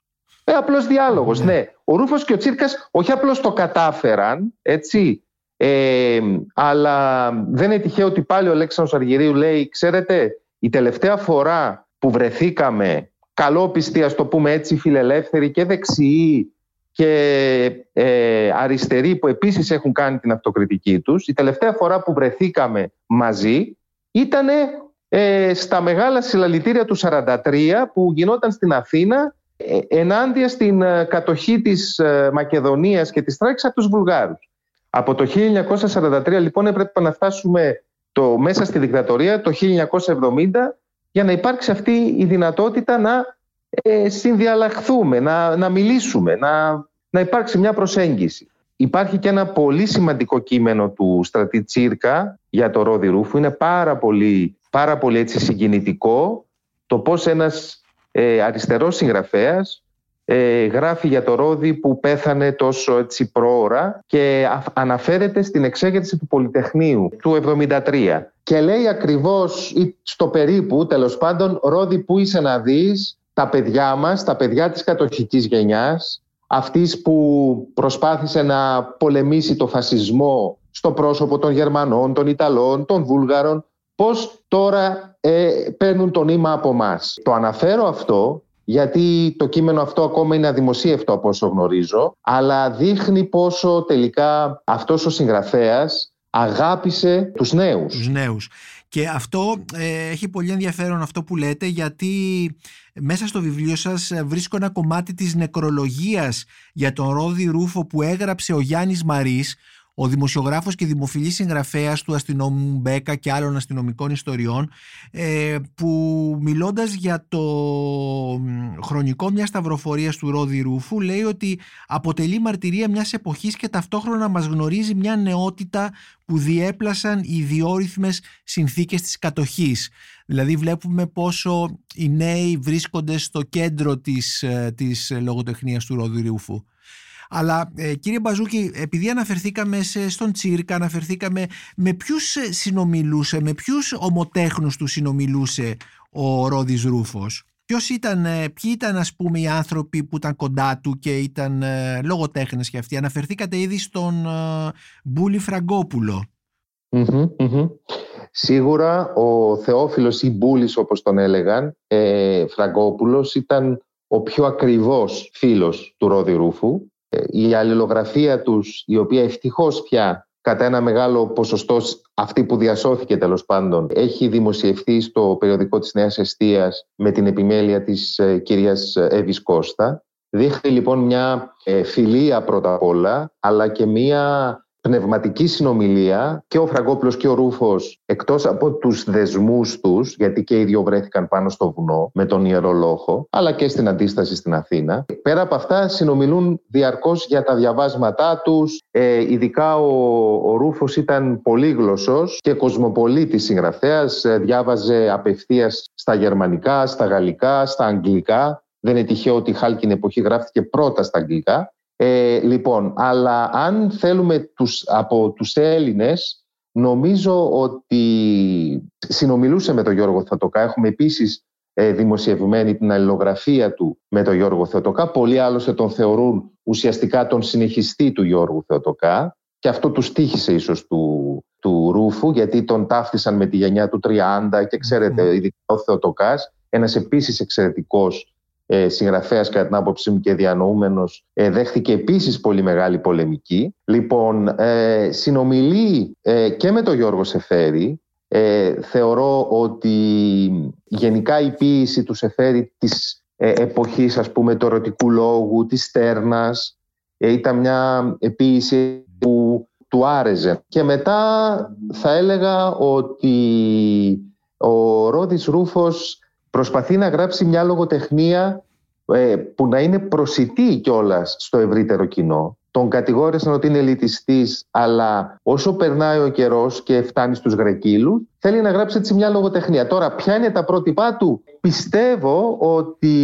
Ε, απλός διάλογος, ναι. ναι. Ο Ρούφος και ο Τσίρκας όχι απλώς το κατάφεραν, έτσι, ε, αλλά δεν είναι τυχαίο ότι πάλι ο Αλέξανδρος Αργυρίου λέει, ξέρετε, η τελευταία φορά που βρεθήκαμε καλόπιστοι, ας το πούμε έτσι, φιλελεύθεροι και δεξιοί και ε, αριστεροί που επίσης έχουν κάνει την αυτοκριτική τους, η τελευταία φορά που βρεθήκαμε μαζί ήταν ε, στα μεγάλα συλλαλητήρια του 43 που γινόταν στην Αθήνα ε, ενάντια στην ε, κατοχή της ε, Μακεδονίας και της Τράκης από τους Βουλγάρους. Από το 1943 λοιπόν έπρεπε να φτάσουμε το, μέσα στη δικτατορία το 1970 για να υπάρξει αυτή η δυνατότητα να ε, συνδιαλλαχθούμε, να, να μιλήσουμε, να, να υπάρξει μια προσέγγιση. Υπάρχει και ένα πολύ σημαντικό κείμενο του Στρατή Τσίρκα για το Ρόδι Ρούφου. Είναι πάρα πολύ, πάρα πολύ έτσι συγκινητικό το πώς ένας ε, αριστερός συγγραφέας ε, γράφει για το Ρόδι που πέθανε τόσο έτσι πρόωρα και αναφέρεται στην εξέγερση του Πολυτεχνείου του 1973 και λέει ακριβώς στο περίπου τέλος πάντων Ρόδι που είσαι να δεις τα παιδιά μας, τα παιδιά της κατοχικής γενιάς αυτής που προσπάθησε να πολεμήσει το φασισμό στο πρόσωπο των Γερμανών, των Ιταλών, των Βούλγαρων πώς τώρα ε, παίρνουν το νήμα από εμά. Το αναφέρω αυτό γιατί το κείμενο αυτό ακόμα είναι αδημοσίευτο από όσο γνωρίζω, αλλά δείχνει πόσο τελικά αυτός ο συγγραφέας αγάπησε τους νέους. Τους νέους. Και αυτό ε, έχει πολύ ενδιαφέρον αυτό που λέτε γιατί μέσα στο βιβλίο σας βρίσκω ένα κομμάτι της νεκρολογίας για τον Ρόδι Ρούφο που έγραψε ο Γιάννης Μαρής ο δημοσιογράφος και δημοφιλής συγγραφέας του αστυνόμου Μπέκα και άλλων αστυνομικών ιστοριών ε, που μιλώντας για το χρονικό μιας σταυροφορίας του Ρόδι Ρούφου λέει ότι αποτελεί μαρτυρία μιας εποχής και ταυτόχρονα μας γνωρίζει μια νεότητα που διέπλασαν οι ιδιόρυθμες συνθήκες της κατοχής. Δηλαδή βλέπουμε πόσο οι νέοι βρίσκονται στο κέντρο της, ε, της λογοτεχνίας του Ρόδι Ρούφου. Αλλά ε, κύριε Μπαζούκη, επειδή αναφερθήκαμε σε, στον Τσίρκα, αναφερθήκαμε με ποιους ε, συνομιλούσε, με ποιους ομοτέχνους του συνομιλούσε ο Ρόδης Ρούφος; Ποιος ήταν, ε, ποιοι ήταν ας πούμε οι άνθρωποι που ήταν κοντά του και ήταν ε, λογοτέχνες και αυτοί; Αναφερθήκατε ήδη στον ε, Μπούλη Σίγουρα ο Θεόφιλος ή Μπούλης όπως τον έλεγαν, ε, Φραγκόπουλος ήταν ο πιο ακριβώς φίλος του Ρόδη Ρούφου η αλληλογραφία τους, η οποία ευτυχώς πια κατά ένα μεγάλο ποσοστό αυτή που διασώθηκε τέλος πάντων έχει δημοσιευθεί στο περιοδικό της Νέας Εστίας με την επιμέλεια της ε, κυρίας Εύης Κώστα. Δείχνει λοιπόν μια ε, φιλία πρώτα απ' όλα αλλά και μια πνευματική συνομιλία και ο Φραγκόπουλος και ο Ρούφος εκτός από τους δεσμούς τους γιατί και οι δύο βρέθηκαν πάνω στο βουνό με τον Ιερό Λόχο αλλά και στην αντίσταση στην Αθήνα. Πέρα από αυτά συνομιλούν διαρκώς για τα διαβάσματά τους. Ε, ειδικά ο, ο Ρούφος ήταν πολύγλωσσος και κοσμοπολίτης συγγραφέας. Ε, διάβαζε απευθείας στα γερμανικά, στα γαλλικά, στα αγγλικά. Δεν είναι τυχαίο ότι η Χάλκιν εποχή γράφτηκε πρώτα στα αγγλικά ε, λοιπόν, αλλά αν θέλουμε τους, από τους Έλληνες, νομίζω ότι συνομιλούσε με τον Γιώργο Θεοτοκά. Έχουμε επίσης ε, δημοσιευμένη την αλληλογραφία του με τον Γιώργο Θεοτοκά. Πολλοί άλλωστε τον θεωρούν ουσιαστικά τον συνεχιστή του Γιώργου Θεοτοκά και αυτό τους στήχησε ίσως του, του Ρούφου γιατί τον ταύτισαν με τη γενιά του 30 και ξέρετε, ειδικά ο Θεοτοκάς, ένας επίσης εξαιρετικός ε, συγγραφέας, κατά την άποψή μου και διανοούμενος, ε, δέχθηκε επίσης πολύ μεγάλη πολεμική. Λοιπόν, ε, συνομιλεί ε, και με τον Γιώργο Σεφέρη. Ε, θεωρώ ότι γενικά η ποίηση του Σεφέρη της ε, εποχής ας πούμε του ερωτικού λόγου, της στέρνας. Ε, ήταν μια επίηση που του άρεζε. Και μετά θα έλεγα ότι ο Ρόδης Ρούφος προσπαθεί να γράψει μια λογοτεχνία ε, που να είναι προσιτή κιόλας στο ευρύτερο κοινό. Τον κατηγόρησαν ότι είναι ελιτιστής, αλλά όσο περνάει ο καιρός και φτάνει στους Γρεκύλους, θέλει να γράψει έτσι μια λογοτεχνία. Τώρα, ποια είναι τα πρότυπά του; Πιστεύω ότι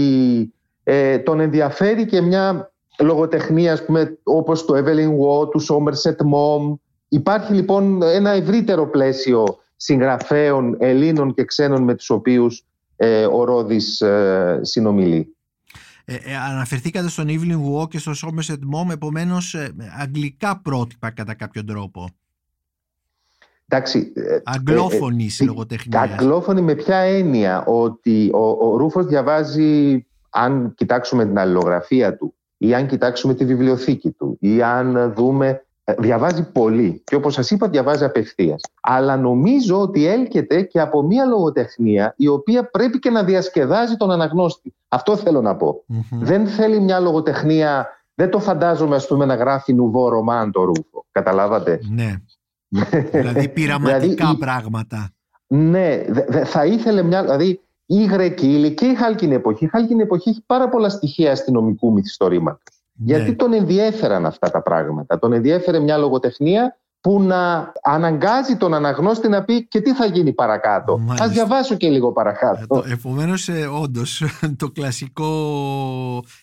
ε, τον ενδιαφέρει και μια λογοτεχνία, ας πούμε, όπως το Evelyn Waugh, του Somerset Maugham. Υπάρχει λοιπόν ένα ευρύτερο πλαίσιο συγγραφέων Ελλήνων και ξένων με τους οποίους ε, ο Ρόδης ε, συνομιλεί. Ε, ε, αναφερθήκατε στον Evelyn Waugh και στο Somerset Maugham, επομένως ε, αγγλικά πρότυπα κατά κάποιο τρόπο. Εντάξει, αγγλόφωνη ε, λογοτεχνία. Αγγλόφωνη με ποια έννοια; Ότι ο, ο Ρούφος διαβάζει, αν κοιτάξουμε την αλληλογραφία του ή αν κοιτάξουμε τη βιβλιοθήκη του ή αν δούμε ε, διαβάζει πολύ και όπως σας είπα διαβάζει απευθείας. Αλλά νομίζω ότι έλκεται και από μια λογοτεχνία η οποία πρέπει και να διασκεδάζει τον αναγνώστη. Αυτό θέλω να πω. Δεν θέλει μια λογοτεχνία, δεν το φαντάζομαι ας πούμε να γράφει νουβό ρομάν το ρούφο. Καταλάβατε; Ναι. δηλαδή πειραματικά δηλαδή, πράγματα. Ναι, θα ήθελε μια... Δηλαδή η Γρεκύλη και η Χάλκινη εποχή. Η Χάλκινη εποχή έχει πάρα πολλά στοιχεία αστυνομικού μυθιστορήματος. Γιατί ναι. τον ενδιέφεραν αυτά τα πράγματα. Τον ενδιέφερε μια λογοτεχνία που να αναγκάζει τον αναγνώστη να πει και τι θα γίνει παρακάτω. Α διαβάσω και λίγο παρακάτω. Ε, Επομένως, ε, όντως, το κλασικό,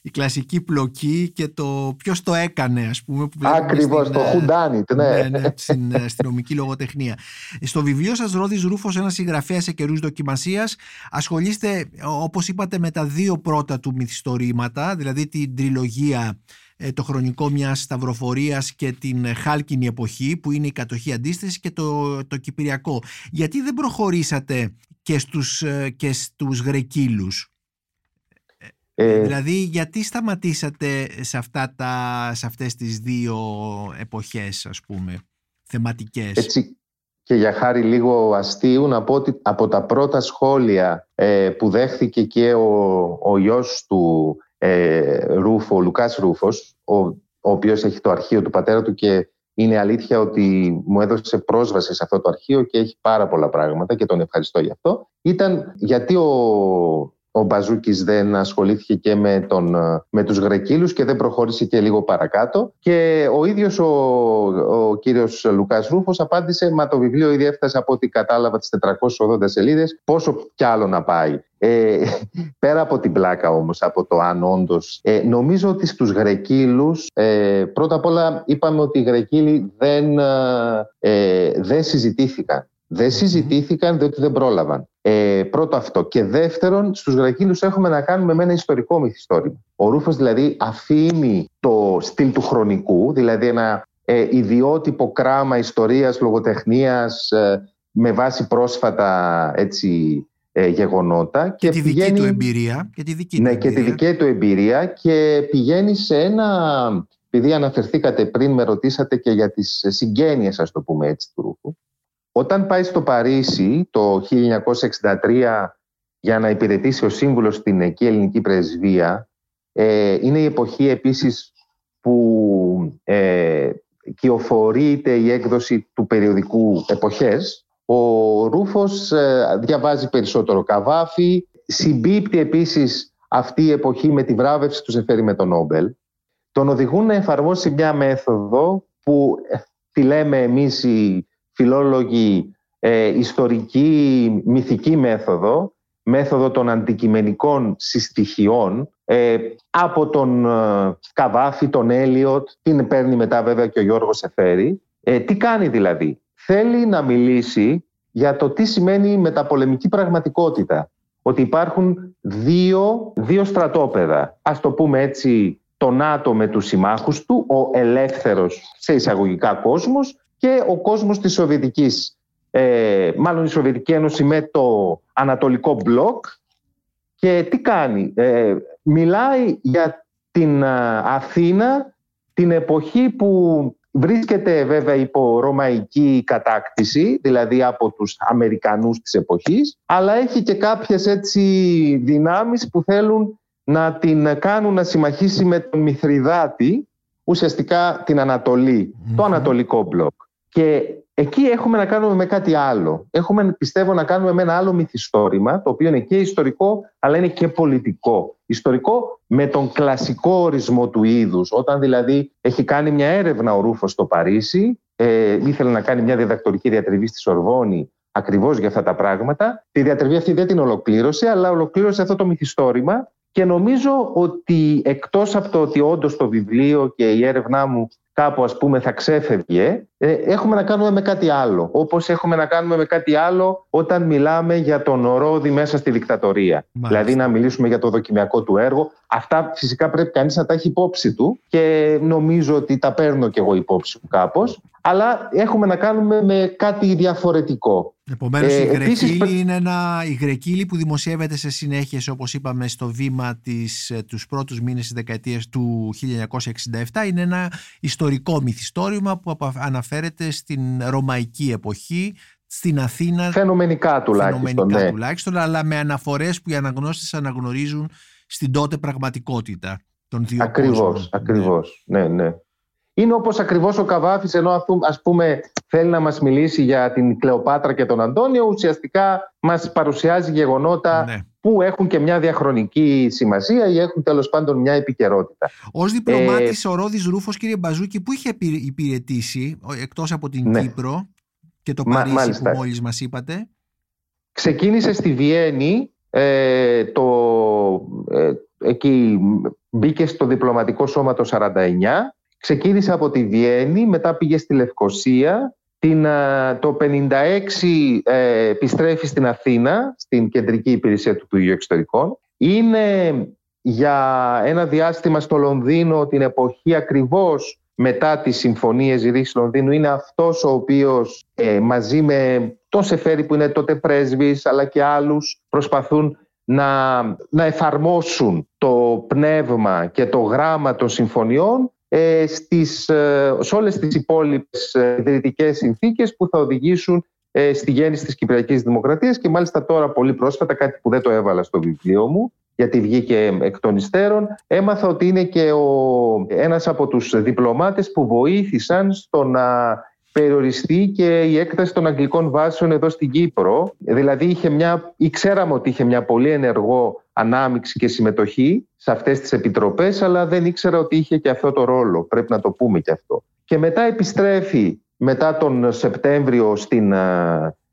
η κλασική πλοκή και το ποιος το έκανε, ας πούμε. Ακριβώς, το Χουντάνιτ, ναι. ναι, ναι στην αστυνομική λογοτεχνία. Στο βιβλίο σας, Ρόδης Ρούφος, ένας συγγραφέας σε καιρούς δοκιμασίας, ασχολείστε, όπως είπατε, με τα δύο πρώτα του μυθιστορήματα, δηλαδή την τριλογία ε, το χρονικό μιας σταυροφορίας και την χάλκινη εποχή που είναι η κατοχή αντίσταση και το, το Κυπριακό. Γιατί δεν προχωρήσατε και στους, ε, και στους Γρεκύλους; Ε, δηλαδή γιατί σταματήσατε σε, αυτά τα, σε αυτές τις δύο εποχές ας πούμε θεματικές; Έτσι, και για χάρη λίγο αστείου να πω ότι από τα πρώτα σχόλια που δέχθηκε και ο, ο γιος του ε, Ρούφο, ο Λουκάς Ρούφος, ο, ο οποίος έχει το αρχείο του πατέρα του και είναι αλήθεια ότι μου έδωσε πρόσβαση σε αυτό το αρχείο και έχει πάρα πολλά πράγματα και τον ευχαριστώ γι' αυτό. Ήταν γιατί ο, ο Μπαζούκης δεν ασχολήθηκε και με, τον, με τους Γρεκύλους και δεν προχώρησε και λίγο παρακάτω και ο ίδιος ο, ο κύριος Λουκάς Ρούφος απάντησε «Μα το βιβλίο ήδη έφτασε από ό,τι κατάλαβα τις 480 σελίδες, πόσο κι άλλο να πάει». Ε, πέρα από την πλάκα όμως, από το αν όντως. Ε, νομίζω ότι στους Γρεκύλους, ε, πρώτα απ' όλα είπαμε ότι οι Γρεκύλοι δεν, ε, δεν συζητήθηκαν. Δεν συζητήθηκαν διότι δεν πρόλαβαν. Ε, πρώτο αυτό. Και δεύτερον, στους Γρακύλους έχουμε να κάνουμε με ένα ιστορικό μυθιστόρημα. Ο Ρούφος δηλαδή αφήνει το στυλ του χρονικού, δηλαδή ένα ε, ιδιότυπο κράμα ιστορίας, λογοτεχνίας ε, με βάση πρόσφατα έτσι, ε, γεγονότα. Και, τη δική του εμπειρία. Και τη δική ναι, του και τη δική του εμπειρία και πηγαίνει σε ένα... Επειδή αναφερθήκατε πριν, με ρωτήσατε και για τις συγγένειες, ας το πούμε έτσι, του Ρούφου. Όταν πάει στο Παρίσι το 1963 για να υπηρετήσει ο σύμβουλος στην εκεί ελληνική πρεσβεία, ε, είναι η εποχή επίσης που ε, κυοφορείται η έκδοση του περιοδικού «Εποχές». Ο Ρούφος ε, διαβάζει περισσότερο καβάφι, συμπίπτει επίσης αυτή η εποχή με τη βράβευση του Ζεφέρι με τον Νόμπελ. Τον οδηγούν να εφαρμόσει μια μέθοδο που ε, τη λέμε εμείς οι φιλόλογοι ε, ιστορική μυθική μέθοδο, μέθοδο των αντικειμενικών συστοιχειών, ε, από τον ε, Καβάφη, τον Έλιοτ, την παίρνει μετά βέβαια και ο Γιώργος Εφέρη. Ε, τι κάνει δηλαδή; Θέλει να μιλήσει για το τι σημαίνει μεταπολεμική πραγματικότητα. Ότι υπάρχουν δύο, δύο στρατόπεδα. Ας το πούμε έτσι το ΝΑΤΟ με τους συμμάχους του, ο ελεύθερος σε εισαγωγικά κόσμος και ο κόσμος της Σοβιετικής, ε, μάλλον η Σοβιετική Ένωση με το Ανατολικό Μπλοκ και τι κάνει. Ε, μιλάει για την Αθήνα την εποχή που βρίσκεται βέβαια υπό ρωμαϊκή κατάκτηση, δηλαδή από τους Αμερικανούς της εποχής, αλλά έχει και κάποιες έτσι δυνάμεις που θέλουν να την κάνουν να συμμαχίσει με τον Μηθριδάτη, ουσιαστικά την ανατολη το Ανατολικό μπλοκ. Και εκεί έχουμε να κάνουμε με κάτι άλλο. Έχουμε, πιστεύω, να κάνουμε με ένα άλλο μυθιστόρημα, το οποίο είναι και ιστορικό, αλλά είναι και πολιτικό. Ιστορικό με τον κλασικό ορισμό του είδους. Όταν δηλαδή έχει κάνει μια έρευνα ο Ρούφος στο Παρίσι, ε, ήθελε να κάνει μια διδακτορική διατριβή στη Σορβόνη ακριβώς για αυτά τα πράγματα. Τη διατριβή αυτή δεν την ολοκλήρωσε, αλλά ολοκλήρωσε αυτό το μυθιστόρημα και νομίζω ότι εκτός από το ότι όντως το βιβλίο και η έρευνά μου κάπου ας πούμε θα ξέφευγε, ε, έχουμε να κάνουμε με κάτι άλλο. Όπως έχουμε να κάνουμε με κάτι άλλο όταν μιλάμε για τον ορόδι μέσα στη δικτατορία. Δηλαδή να μιλήσουμε για το δοκιμιακό του έργο. Αυτά φυσικά πρέπει κανείς να τα έχει υπόψη του και νομίζω ότι τα παίρνω κι εγώ υπόψη μου κάπως. Αλλά έχουμε να κάνουμε με κάτι διαφορετικό. Επομένως ε, η Γρεκύλη είναι ένα, η Γρεκύλη που δημοσιεύεται σε συνέχεια όπως είπαμε στο βήμα της, ε, τους πρώτους μήνες της δεκαετίας του 1967 είναι ένα ιστορικό μυθιστόρημα που αναφέρεται στην ρωμαϊκή εποχή στην Αθήνα φαινομενικά τουλάχιστον, φαινομενικά ναι. τουλάχιστον αλλά με αναφορές που οι αναγνώστες αναγνωρίζουν στην τότε πραγματικότητα των δύο Ακριβώς, ακριβώς, ναι, ναι. Είναι όπως ακριβώς ο Καβάφης ενώ ας πούμε θέλει να μας μιλήσει για την Κλεοπάτρα και τον Αντώνιο ουσιαστικά μας παρουσιάζει γεγονότα ναι. που έχουν και μια διαχρονική σημασία ή έχουν τέλος πάντων μια επικαιρότητα. Ως διπλωμάτης ε, ο Ρόδης Ρούφος κύριε Μπαζούκη που είχε υπηρετήσει εκτός από την ναι. Κύπρο και το Παρίσι μάλιστα. που μόλις μας είπατε. Ξεκίνησε στη Βιέννη ε, το, ε, εκεί μπήκε στο διπλωματικό σώμα το 49 Ξεκίνησε από τη Βιέννη, μετά πήγε στη Λευκοσία. Την, το 56 ε, επιστρέφει στην Αθήνα, στην κεντρική υπηρεσία του Υπουργείου Εξωτερικών. Είναι για ένα διάστημα στο Λονδίνο την εποχή ακριβώς μετά τις συμφωνίες Ζηρίξης Λονδίνου είναι αυτός ο οποίος ε, μαζί με τον Σεφέρη που είναι τότε πρέσβης αλλά και άλλους προσπαθούν να, να εφαρμόσουν το πνεύμα και το γράμμα των συμφωνιών ε, στις, ε, σε όλες τις υπόλοιπες ε, ιδρυτικές συνθήκες που θα οδηγήσουν ε, στη γέννηση της Κυπριακής Δημοκρατίας και μάλιστα τώρα πολύ πρόσφατα, κάτι που δεν το έβαλα στο βιβλίο μου, γιατί βγήκε εκ των υστέρων, έμαθα ότι είναι και ο, ένας από τους διπλωμάτες που βοήθησαν στο να περιοριστεί και η έκταση των αγγλικών βάσεων εδώ στην Κύπρο. Δηλαδή είχε μια, ή ξέραμε ότι είχε μια πολύ ενεργό ανάμειξη και συμμετοχή σε αυτές τις επιτροπές, αλλά δεν ήξερα ότι είχε και αυτό το ρόλο. Πρέπει να το πούμε και αυτό. Και μετά επιστρέφει μετά τον Σεπτέμβριο στην,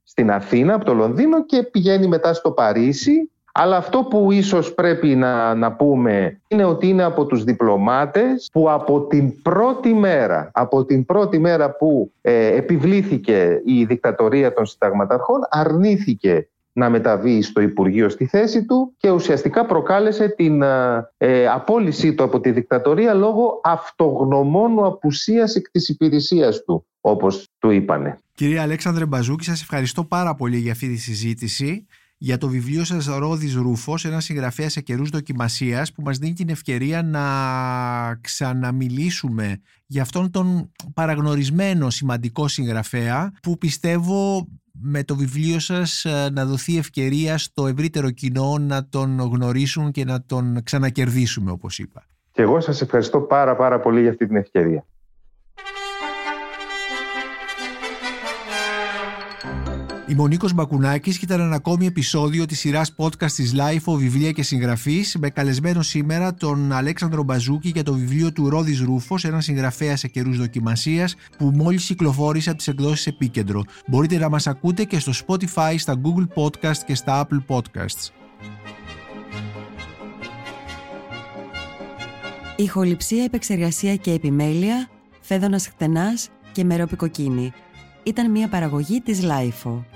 στην Αθήνα από το Λονδίνο και πηγαίνει μετά στο Παρίσι αλλά αυτό που ίσως πρέπει να, να πούμε είναι ότι είναι από τους διπλωμάτες που από την πρώτη μέρα, από την πρώτη μέρα που ε, επιβλήθηκε η δικτατορία των συνταγματαρχών αρνήθηκε να μεταβεί στο Υπουργείο στη θέση του και ουσιαστικά προκάλεσε την ε, ε απόλυσή του από τη δικτατορία λόγω αυτογνωμόνου απουσίας εκ της υπηρεσίας του, όπως του είπανε. Κυρία Αλέξανδρε Μπαζούκη, σας ευχαριστώ πάρα πολύ για αυτή τη συζήτηση για το βιβλίο σας Ρόδης Ρούφος, ένα συγγραφέα σε καιρούς δοκιμασίας που μας δίνει την ευκαιρία να ξαναμιλήσουμε για αυτόν τον παραγνωρισμένο σημαντικό συγγραφέα που πιστεύω με το βιβλίο σας ε, να δοθεί ευκαιρία στο ευρύτερο κοινό να τον γνωρίσουν και να τον ξανακερδίσουμε όπως είπα. Και εγώ σας ευχαριστώ πάρα πάρα πολύ για αυτή την ευκαιρία. Είμαι ο Νίκος Μπακουνάκης και ήταν ένα ακόμη επεισόδιο της σειράς podcast της LIFO βιβλία και συγγραφής με καλεσμένο σήμερα τον Αλέξανδρο Μπαζούκη για το βιβλίο του Ρόδης Ρούφος, ένα συγγραφέα σε καιρούς δοκιμασίας που μόλις κυκλοφόρησε από τις εκδόσεις Επίκεντρο. Μπορείτε να μας ακούτε και στο Spotify, στα Google Podcast και στα Apple Podcasts. Ηχοληψία, επεξεργασία και επιμέλεια, Φαίδωνας Χτενάς και Μερόπη Κοκκίνη. Ήταν μια παραγωγή της LIFO.